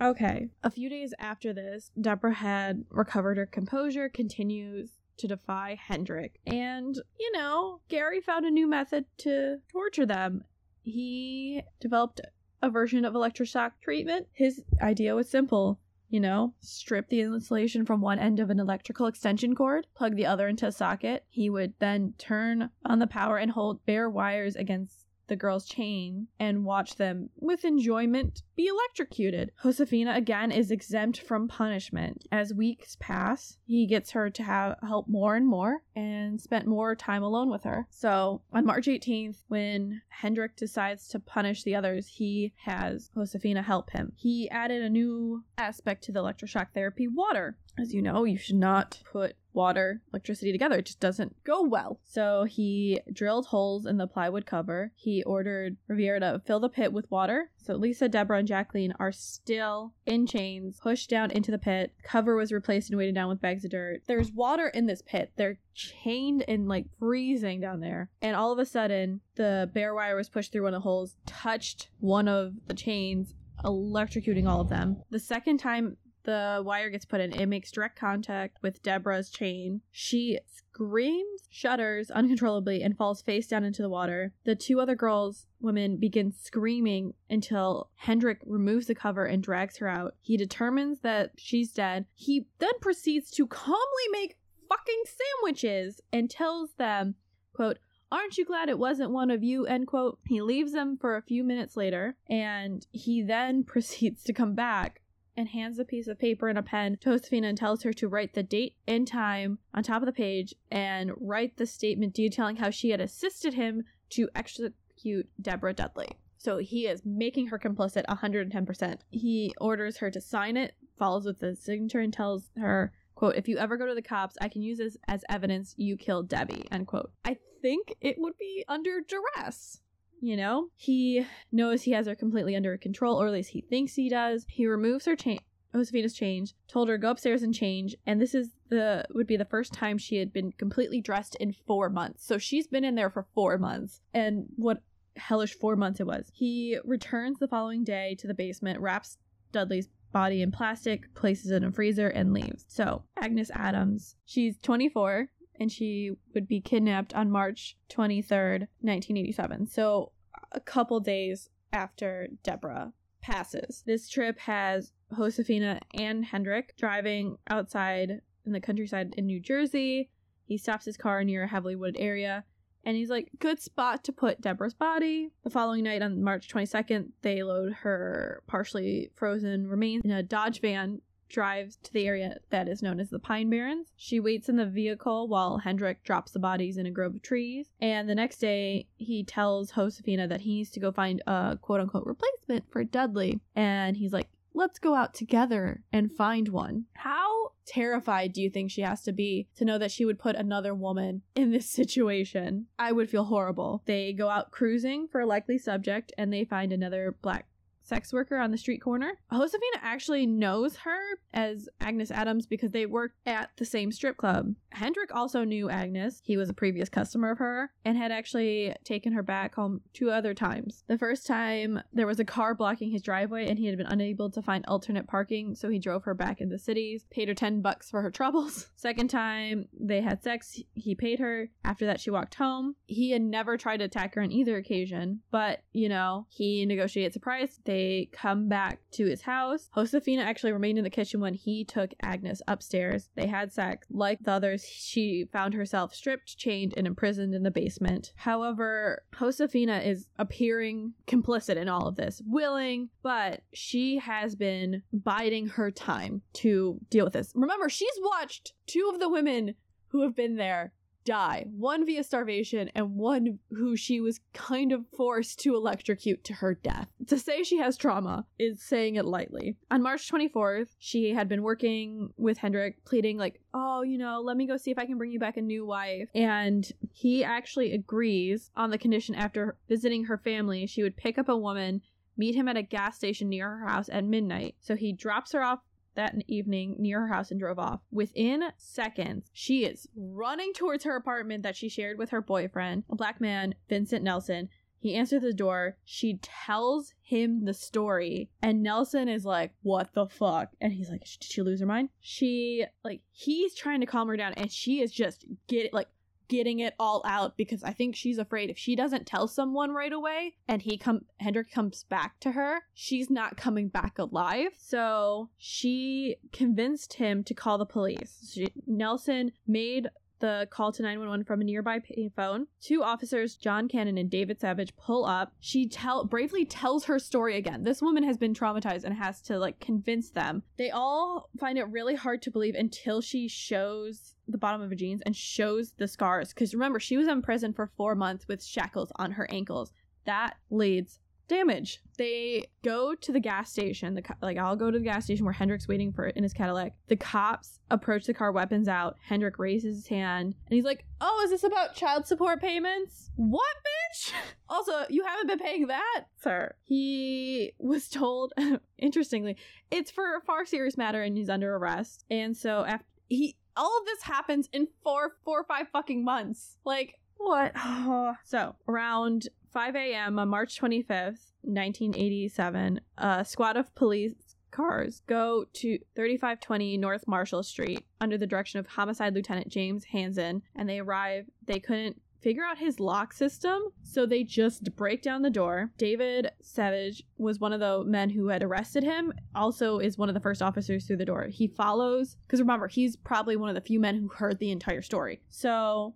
Okay. A few days after this, Deborah had recovered her composure, continues to defy Heidnik. And, you know, Gary found a new method to torture them. He developed a version of electroshock treatment. His idea was simple you know, strip the insulation from one end of an electrical extension cord, plug the other into a socket. He would then turn on the power and hold bare wires against the girl's chain and watch them, with enjoyment, be electrocuted. Josefina again is exempt from punishment. As weeks pass, he gets her to have help more and more and spent more time alone with her. So on March 18th, when Heidnik decides to punish the others, he has Josefina help him. He added a new aspect to the electroshock therapy water. As you know, you should not put water, electricity together. It just doesn't go well. So he drilled holes in the plywood cover. He ordered Rivera to fill the pit with water. So Lisa, Deborah, and Jacqueline are still in chains, pushed down into the pit. Cover was replaced and weighted down with bags of dirt. There's water in this pit. They're chained and like freezing down there. And all of a sudden, the bare wire was pushed through one of the holes, touched one of the chains, electrocuting all of them. The second time the wire gets put in, it makes direct contact with Deborah's chain. She screams, shudders uncontrollably, and falls face down into the water. The two other girls, women, begin screaming until Heidnik removes the cover and drags her out. He determines that she's dead. He then proceeds to calmly make fucking sandwiches and tells them, quote, Aren't you glad it wasn't one of you? End quote. He leaves them for a few minutes later and he then *laughs* proceeds to come back and hands a piece of paper and a pen to Josefina and tells her to write the date and time on top of the page and write the statement detailing how she had assisted him to execute Deborah Dudley. So he is making her complicit 110%. He orders her to sign it, follows with the signature, and tells her, quote, if you ever go to the cops, I can use this as evidence you killed Debbie, end quote. I think it would be under duress you know? He knows he has her completely under control, or at least he thinks he does. He removes her chain. Josefina's change, told her go upstairs and change, and this is the would be the first time she had been completely dressed in four months. So she's been in there for four months. And what hellish four months it was. He returns the following day to the basement, wraps Dudley's body in plastic, places it in a freezer, and leaves. So, Agnes Adams, she's 24 and she would be kidnapped on March 23rd, 1987. So, a couple days after Deborah passes. This trip has Josefina and Heidnik driving outside in the countryside in New Jersey. He stops his car near a heavily wooded area and he's like, good spot to put Deborah's body. The following night on March 22nd, they load her partially frozen remains in a Dodge van drives to the area that is known as the Pine Barrens. She waits in the vehicle while Heidnik drops the bodies in a grove of trees. And the next day, he tells Josefina that he needs to go find a quote unquote replacement for Dudley. And he's like, let's go out together and find one. How terrified do you think she has to be to know that she would put another woman in this situation? I would feel horrible. They go out cruising for a likely subject and they find another black sex worker on the street corner. Josefina actually knows her as Agnes Adams because they worked at the same strip club. Heidnik also knew Agnes. He was a previous customer of her and had actually taken her back home two other times. The first time there was a car blocking his driveway and he had been unable to find alternate parking, so he drove her back in the cities, paid her 10 bucks for her *laughs* troubles. Second time they had sex, he paid her. After that she walked home. He had never tried to attack her on either occasion, but you know, he negotiates a price. They they come back to his house. Josefina actually remained in the kitchen when he took Agnes upstairs. They had sex. Like the others, she found herself stripped, chained, and imprisoned in the basement. However, Josefina is appearing complicit in all of this, willing, but she has been biding her time to deal with this. Remember, she's watched two of the women who have been there die. One via starvation, and one who she was kind of forced to electrocute to her death. To say she has trauma is saying it lightly. On March 24th, she had been working with Heidnik, pleading, like, oh, you know, let me go see if I can bring you back a new wife. And he actually agrees on the condition after visiting her family, she would pick up a woman meet him at a gas station near her house at midnight. So he drops her off that evening near her house and drove off. Within seconds, she is running towards her apartment that she shared with her boyfriend, a black man, Vincent Nelson. He answers the door. She tells him the story, and Nelson is like, "What the fuck?" And he's like, "Did she lose her mind?" She like he's trying to calm her down, and she is just get like getting it all out because I think she's afraid if she doesn't tell someone right away and he come Heidnik comes back to her, she's not coming back alive. So she convinced him to call the police. She, Nelson made the call to 911 from a nearby payphone. Two officers, John Cannon and David Savage, pull up. She tell bravely tells her story again. This woman has been traumatized and has to like convince them. They all find it really hard to believe until she shows the bottom of her jeans and shows the scars. Because remember, she was in prison for four months with shackles on her ankles. That leads damage. They go to the gas station. The co- like I'll go to the gas station where Heidnik's waiting for it in his Cadillac. The cops approach the car, weapons out. Heidnik raises his hand and he's like, "Oh, is this about child support payments? What, bitch? *laughs* Also, you haven't been paying that, sir." He was told, *laughs* interestingly, it's for a far serious matter and he's under arrest. And so after he all of this happens in four four or five fucking months. Like what? *sighs* so around 5 a.m. on March 25th, 1987, a squad of police cars go to 3520 North Marshall Street under the direction of Homicide Lieutenant James Hansen, and they arrive. They couldn't figure out his lock system, so they just break down the door. David Savage was one of the men who had arrested him, also is one of the first officers through the door. He follows, because remember, he's probably one of the few men who heard the entire story. So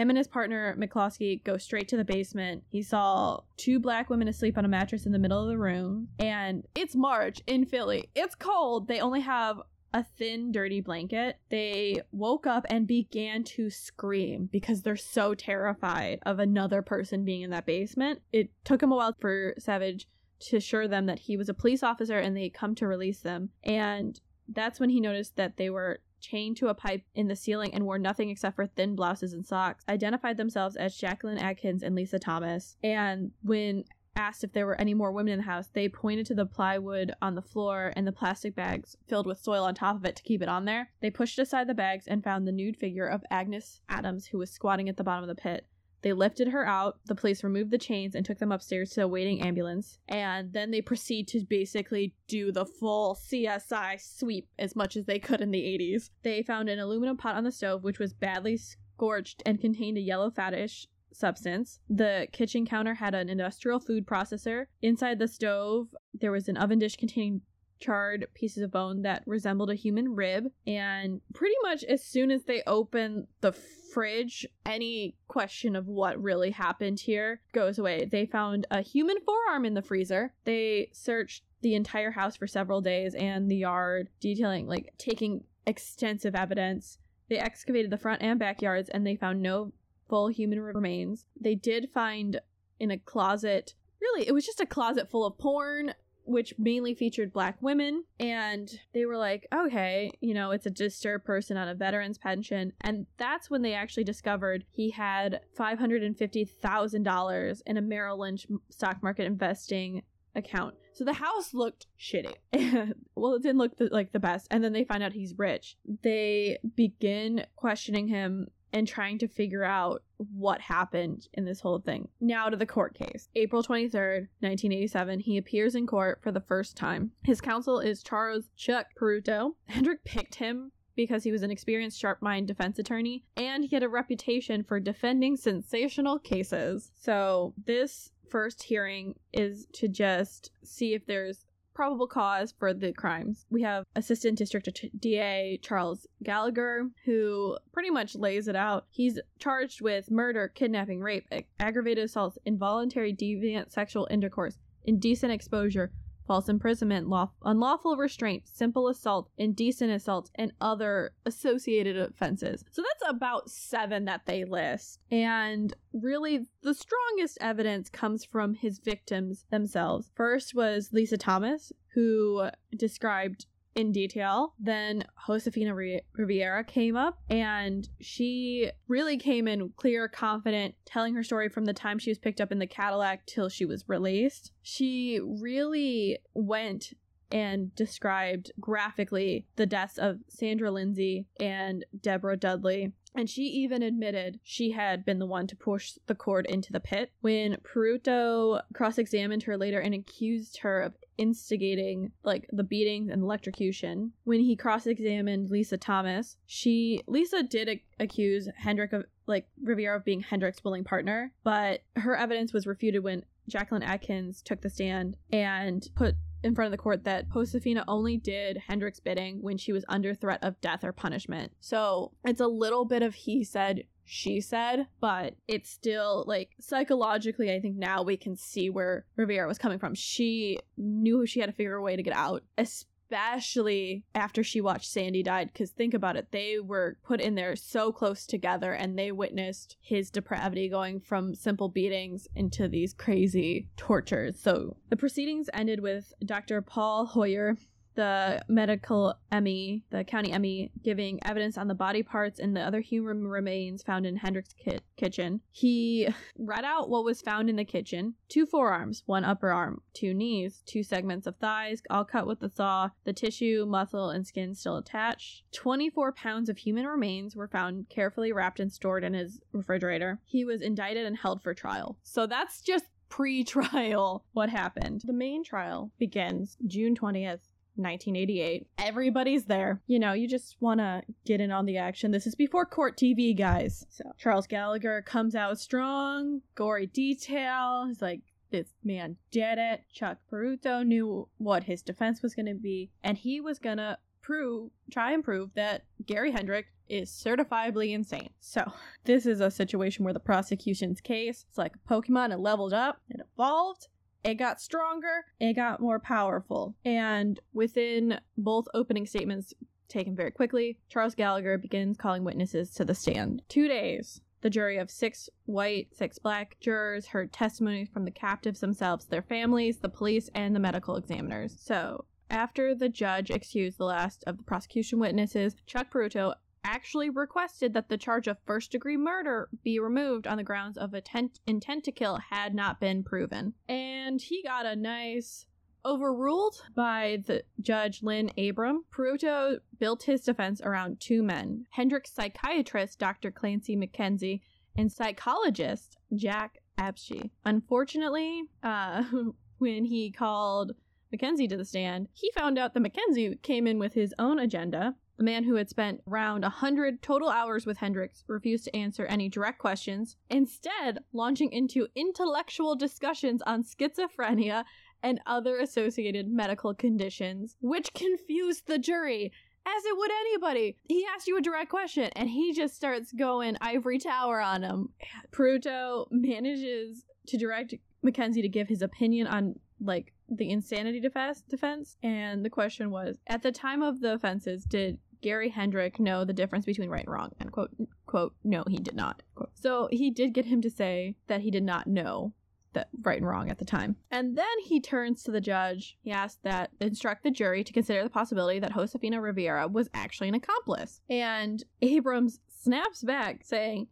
him and his partner McCloskey go straight to the basement. He saw two black women asleep on a mattress in the middle of the room, and it's March in Philly. It's cold. They only have a thin, dirty blanket. They woke up and began to scream because they're so terrified of another person being in that basement. It took him a while for Savage to assure them that he was a police officer and they'd come to release them. And that's when he noticed that they were chained to a pipe in the ceiling and wore nothing except for thin blouses and socks, identified themselves as Jacqueline Atkins and Lisa Thomas. And when asked if there were any more women in the house, they pointed to the plywood on the floor and the plastic bags filled with soil on top of it to keep it on there. They pushed aside the bags and found the nude figure of Agnes Adams, who was squatting at the bottom of the pit. They lifted her out. The police removed the chains and took them upstairs to a waiting ambulance. And then they proceed to basically do the full CSI sweep as much as they could in the 80s. They found an aluminum pot on the stove, which was badly scorched and contained a yellow fattish substance. The kitchen counter had an industrial food processor. Inside the stove, there was an oven dish containing charred pieces of bone that resembled a human rib. And pretty much as soon as they open the fridge, any question of what really happened here goes away. They found a human forearm in the freezer. They searched the entire house for several days and the yard, detailing, like, taking extensive evidence. They excavated the front and backyards and they found no full human remains. They did find in a closet, really, it was just a closet full of porn, which mainly featured black women. And they were like, okay, you know, it's a disturbed person on a veteran's pension. And that's when they actually discovered he had $550,000 in a Merrill Lynch stock market investing account. So the house looked shitty. *laughs* well, it didn't look the, like the best. And then they find out he's rich. They begin questioning him and trying to figure out what happened in this whole thing. Now to the court case. April 23rd, 1987, he appears in court for the first time. His counsel is Charles Chuck Peruto. Heidnik picked him because he was an experienced sharp mind defense attorney and he had a reputation for defending sensational cases. So this first hearing is to just see if there's probable cause for the crimes. We have Assistant District DA Charles Gallagher, who pretty much lays it out. He's charged with murder, kidnapping, rape, aggravated assault, involuntary deviant sexual intercourse, indecent exposure, false imprisonment, law- unlawful restraint, simple assault, indecent assault, and other associated offenses. So that's about seven that they list. And really, the strongest evidence comes from his victims themselves. First was Lisa Thomas, who described in detail. Then Josefina Rivera came up and she really came in clear, confident, telling her story from the time she was picked up in the Cadillac till she was released. She really went and described graphically the deaths of Sandra Lindsay and Deborah Dudley. And she even admitted she had been the one to push the cord into the pit. When Peruto cross examined her later and accused her of instigating like the beatings and electrocution, when he cross examined Lisa Thomas, she Lisa did accuse Heidnik of like Rivera of being Heidnik's willing partner, but her evidence was refuted when Jacqueline Atkins took the stand and put in front of the court that Josefina only did Heidnik's bidding when she was under threat of death or punishment. So it's a little bit of he said, she said, but it's still like psychologically, I think now we can see where Rivera was coming from. She knew she had to figure a way to get out, especially after she watched Sandy died. Because think about it, they were put in there so close together and they witnessed his depravity going from simple beatings into these crazy tortures. So the proceedings ended with Dr. Paul Hoyer the medical Emmy, the county Emmy, giving evidence on the body parts and the other human remains found in Heidnik's ki- kitchen. He read out what was found in the kitchen two forearms, one upper arm, two knees, two segments of thighs, all cut with the saw, the tissue, muscle, and skin still attached. 24 pounds of human remains were found carefully wrapped and stored in his refrigerator. He was indicted and held for trial. So that's just pre trial *laughs* what happened. The main trial begins June 20th, 1988. Everybody's there. You know, you just want to get in on the action. This is before court TV, guys. So Charles Gallagher comes out strong, gory detail. He's like, this man did it. Chuck Peruto knew what his defense was going to be, and he was going to prove, try and prove that Gary Heidnik is certifiably insane. So, this is a situation where the prosecution's case, it's like a Pokemon, it leveled up, it evolved, it got stronger, it got more powerful. And within both opening statements taken very quickly, Charles Gallagher begins calling witnesses to the stand. Two days. The jury of six white, six black jurors heard testimony from the captives themselves, their families, the police, and the medical examiners. So, after the judge excused the last of the prosecution witnesses, Chuck Peruto actually requested that the charge of first degree murder be removed on the grounds of intent, intent to kill had not been proven. And he got a nice overruled by the judge Lynn Abram. Peruto built his defense around two men Heidnik's psychiatrist, Dr. Clancy McKenzie, and psychologist Jack Apsche. Unfortunately, uh, *laughs* when he called Mackenzie to the stand, he found out that Mackenzie came in with his own agenda. The man who had spent around 100 total hours with Hendricks refused to answer any direct questions, instead, launching into intellectual discussions on schizophrenia and other associated medical conditions, which confused the jury as it would anybody. He asked you a direct question and he just starts going ivory tower on him. Peruto manages to direct Mackenzie to give his opinion on like the insanity defense defense and the question was at the time of the offenses did Gary Heidnik know the difference between right and wrong? And quote quote no he did not. Quote. So he did get him to say that he did not know that right and wrong at the time. And then he turns to the judge. He asked that instruct the jury to consider the possibility that Josefina Rivera was actually an accomplice. And Abrams snaps back saying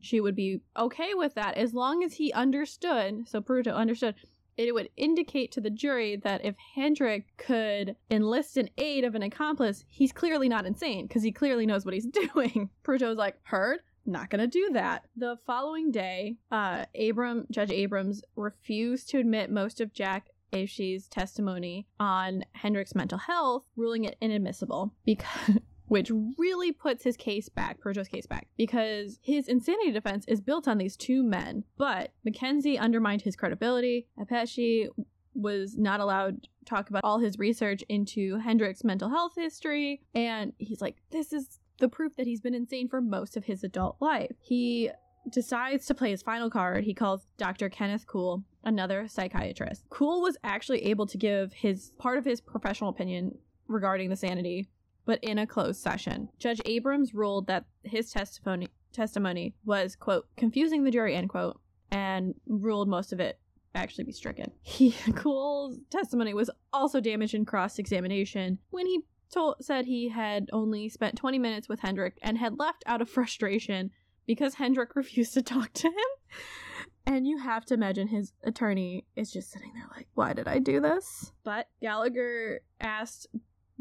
she would be okay with that as long as he understood, so Peruto understood it would indicate to the jury that if Heidnik could enlist an aid of an accomplice, he's clearly not insane because he clearly knows what he's *laughs* doing. Peruto's like, heard? not gonna do that. The following day, uh, Abram Judge Abrams refused to admit most of Jack Apsche's testimony on Heidnik's mental health, ruling it inadmissible because. Which really puts his case back, Peruto's case back, because his insanity defense is built on these two men. But Mackenzie undermined his credibility. Apsche was not allowed to talk about all his research into Heidnik's mental health history. And he's like, this is the proof that he's been insane for most of his adult life. He decides to play his final card. He calls Dr. Kenneth Kuhl, another psychiatrist. Kuhl was actually able to give his part of his professional opinion regarding the sanity, but in a closed session. Judge Abrams ruled that his testimony testimony was quote confusing the jury end quote and ruled most of it actually be stricken. He *laughs* Kuhl's testimony was also damaged in cross examination when he told said he had only spent 20 minutes with Heidnik and had left out of frustration because Heidnik *laughs* refused to talk to him. And you have to imagine his attorney is just sitting there like, why did I do this? But Gallagher asked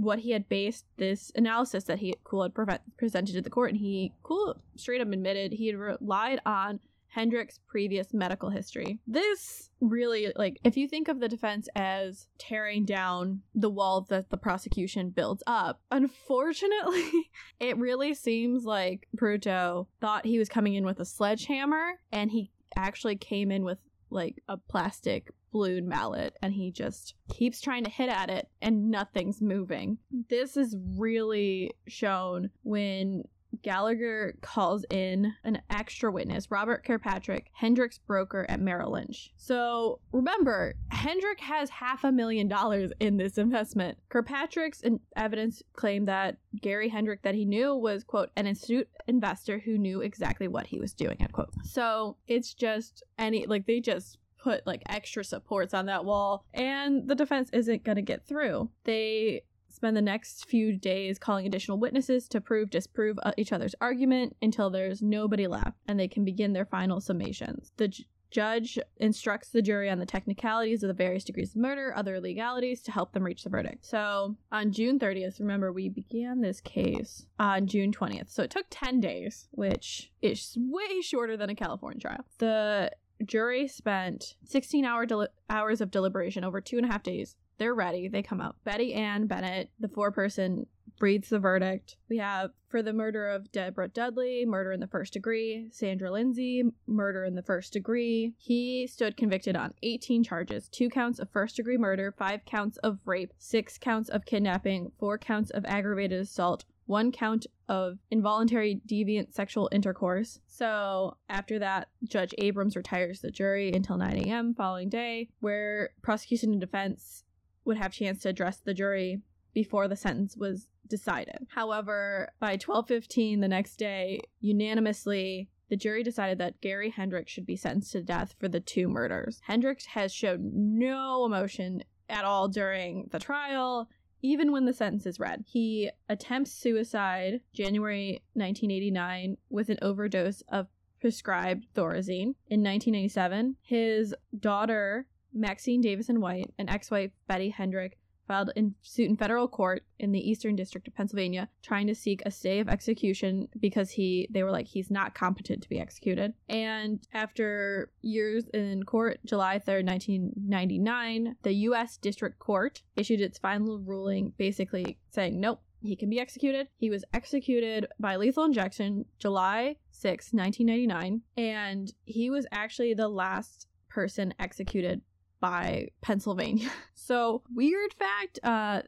what he had based this analysis that he Kuhl had pre- presented to the court, and he Kuhl straight up admitted he had relied on Heidnik's previous medical history. This really, like, if you think of the defense as tearing down the wall that the prosecution builds up, unfortunately, *laughs* it really seems like Peruto thought he was coming in with a sledgehammer and he actually came in with like a plastic balloon mallet and he just keeps trying to hit at it and nothing's moving. This is really shown when Gallagher calls in an extra witness, Robert Kirkpatrick, Heidnik's broker at Merrill Lynch. So remember, Heidnik has half a million dollars in this investment. Kirkpatrick's evidence claimed that Gary Heidnik that he knew was, quote, an astute investor who knew exactly what he was doing, end quote. So it's just any, like, they just put like extra supports on that wall and the defense isn't going to get through. They spend the next few days calling additional witnesses to prove disprove uh, each other's argument until there's nobody left and they can begin their final summations. The j- judge instructs the jury on the technicalities of the various degrees of murder, other legalities to help them reach the verdict. So on June 30th, remember we began this case on June 20th. So it took 10 days, which is way shorter than a California trial. The jury spent 16 hour deli- hours of deliberation over two and a half days they're ready. They come out. Betty Ann Bennett, the four person, reads the verdict. We have for the murder of Deborah Dudley, murder in the first degree, Sandra Lindsay, murder in the first degree. He stood convicted on 18 charges two counts of first degree murder, five counts of rape, six counts of kidnapping, four counts of aggravated assault, one count of involuntary deviant sexual intercourse. So after that, Judge Abrams retires the jury until 9 a.m. following day, where prosecution and defense would have chance to address the jury before the sentence was decided. However, by 12:15 the next day, unanimously the jury decided that Gary Hendricks should be sentenced to death for the two murders. Hendricks has showed no emotion at all during the trial, even when the sentence is read. He attempts suicide January 1989 with an overdose of prescribed Thorazine. In 1997, his daughter Maxine Davison White and ex wife Betty Heidnik filed a suit in federal court in the Eastern District of Pennsylvania trying to seek a stay of execution because he they were like he's not competent to be executed. And after years in court, July 3rd, 1999, the US District Court issued its final ruling basically saying nope, he can be executed. He was executed by lethal injection July 6, 1999, and he was actually the last person executed by Pennsylvania. *laughs* So, weird fact, uh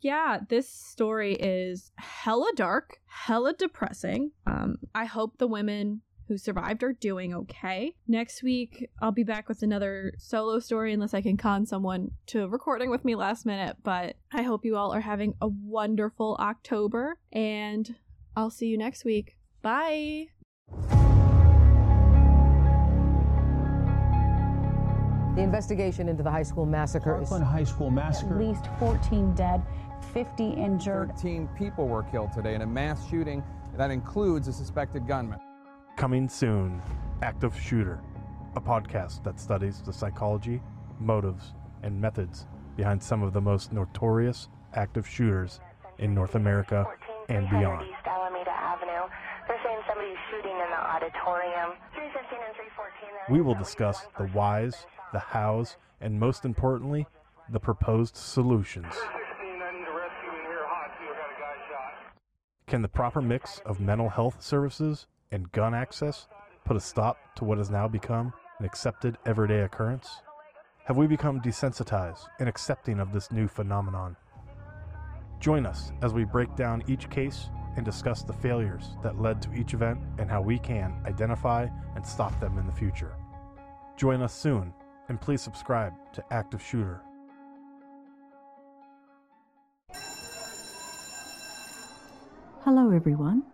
yeah, this story is hella dark, hella depressing. Um I hope the women who survived are doing okay. Next week, I'll be back with another solo story unless I can con someone to recording with me last minute. But I hope you all are having a wonderful October, and I'll see you next week. Bye. The investigation into the high school massacre is Parkland High School massacre. At least 14 dead, 50 injured. 13 people were killed today in a mass shooting that includes a suspected gunman. Coming soon, Active Shooter, a podcast that studies the psychology, motives, and methods behind some of the most notorious active shooters in North America and beyond. East Alameda Avenue. They're saying somebody's shooting in the auditorium. 315 and 314. We will discuss the whys, the hows, and most importantly, the proposed solutions. Can the proper mix of mental health services and gun access put a stop to what has now become an accepted everyday occurrence? Have we become desensitized and accepting of this new phenomenon? Join us as we break down each case and discuss the failures that led to each event and how we can identify and stop them in the future. Join us soon, and please subscribe to Active Shooter. Hello, everyone.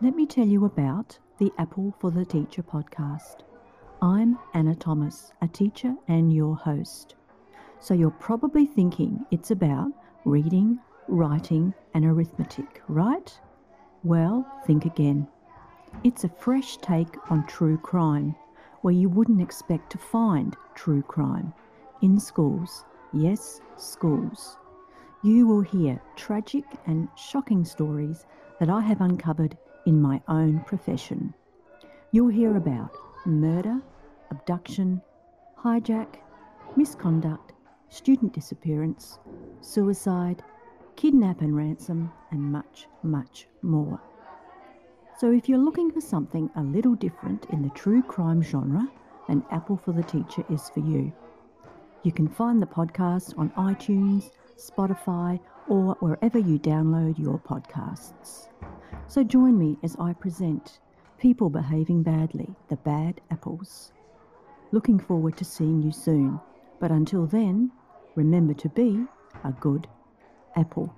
Let me tell you about the Apple for the Teacher podcast. I'm Anna Thomas, a teacher and your host. So you're probably thinking it's about reading, writing, and arithmetic, right? Well, think again. It's a fresh take on true crime, where you wouldn't expect to find true crime in schools. Yes, schools. You will hear tragic and shocking stories that I have uncovered in my own profession. You'll hear about murder, abduction, hijack, misconduct, student disappearance, suicide, kidnap and ransom, and much, much more. So if you're looking for something a little different in the true crime genre, then Apple for the Teacher is for you. You can find the podcast on iTunes, Spotify, or wherever you download your podcasts. So join me as I present People Behaving Badly, the Bad Apples. Looking forward to seeing you soon, but until then, remember to be a good apple.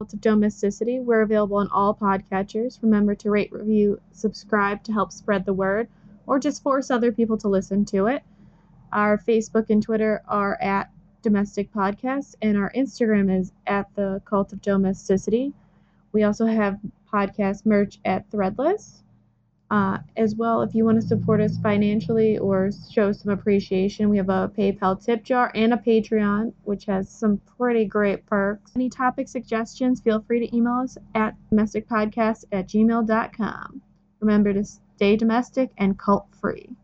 of domesticity. We're available on all podcatchers. Remember to rate, review, subscribe to help spread the word, or just force other people to listen to it. Our Facebook and Twitter are at Domestic Podcast, and our Instagram is at the Cult of Domesticity. We also have podcast merch at Threadless. Uh, as well, if you want to support us financially or show some appreciation, we have a PayPal tip jar and a Patreon, which has some pretty great perks. Any topic suggestions, feel free to email us at domesticpodcast at gmail.com. Remember to stay domestic and cult free.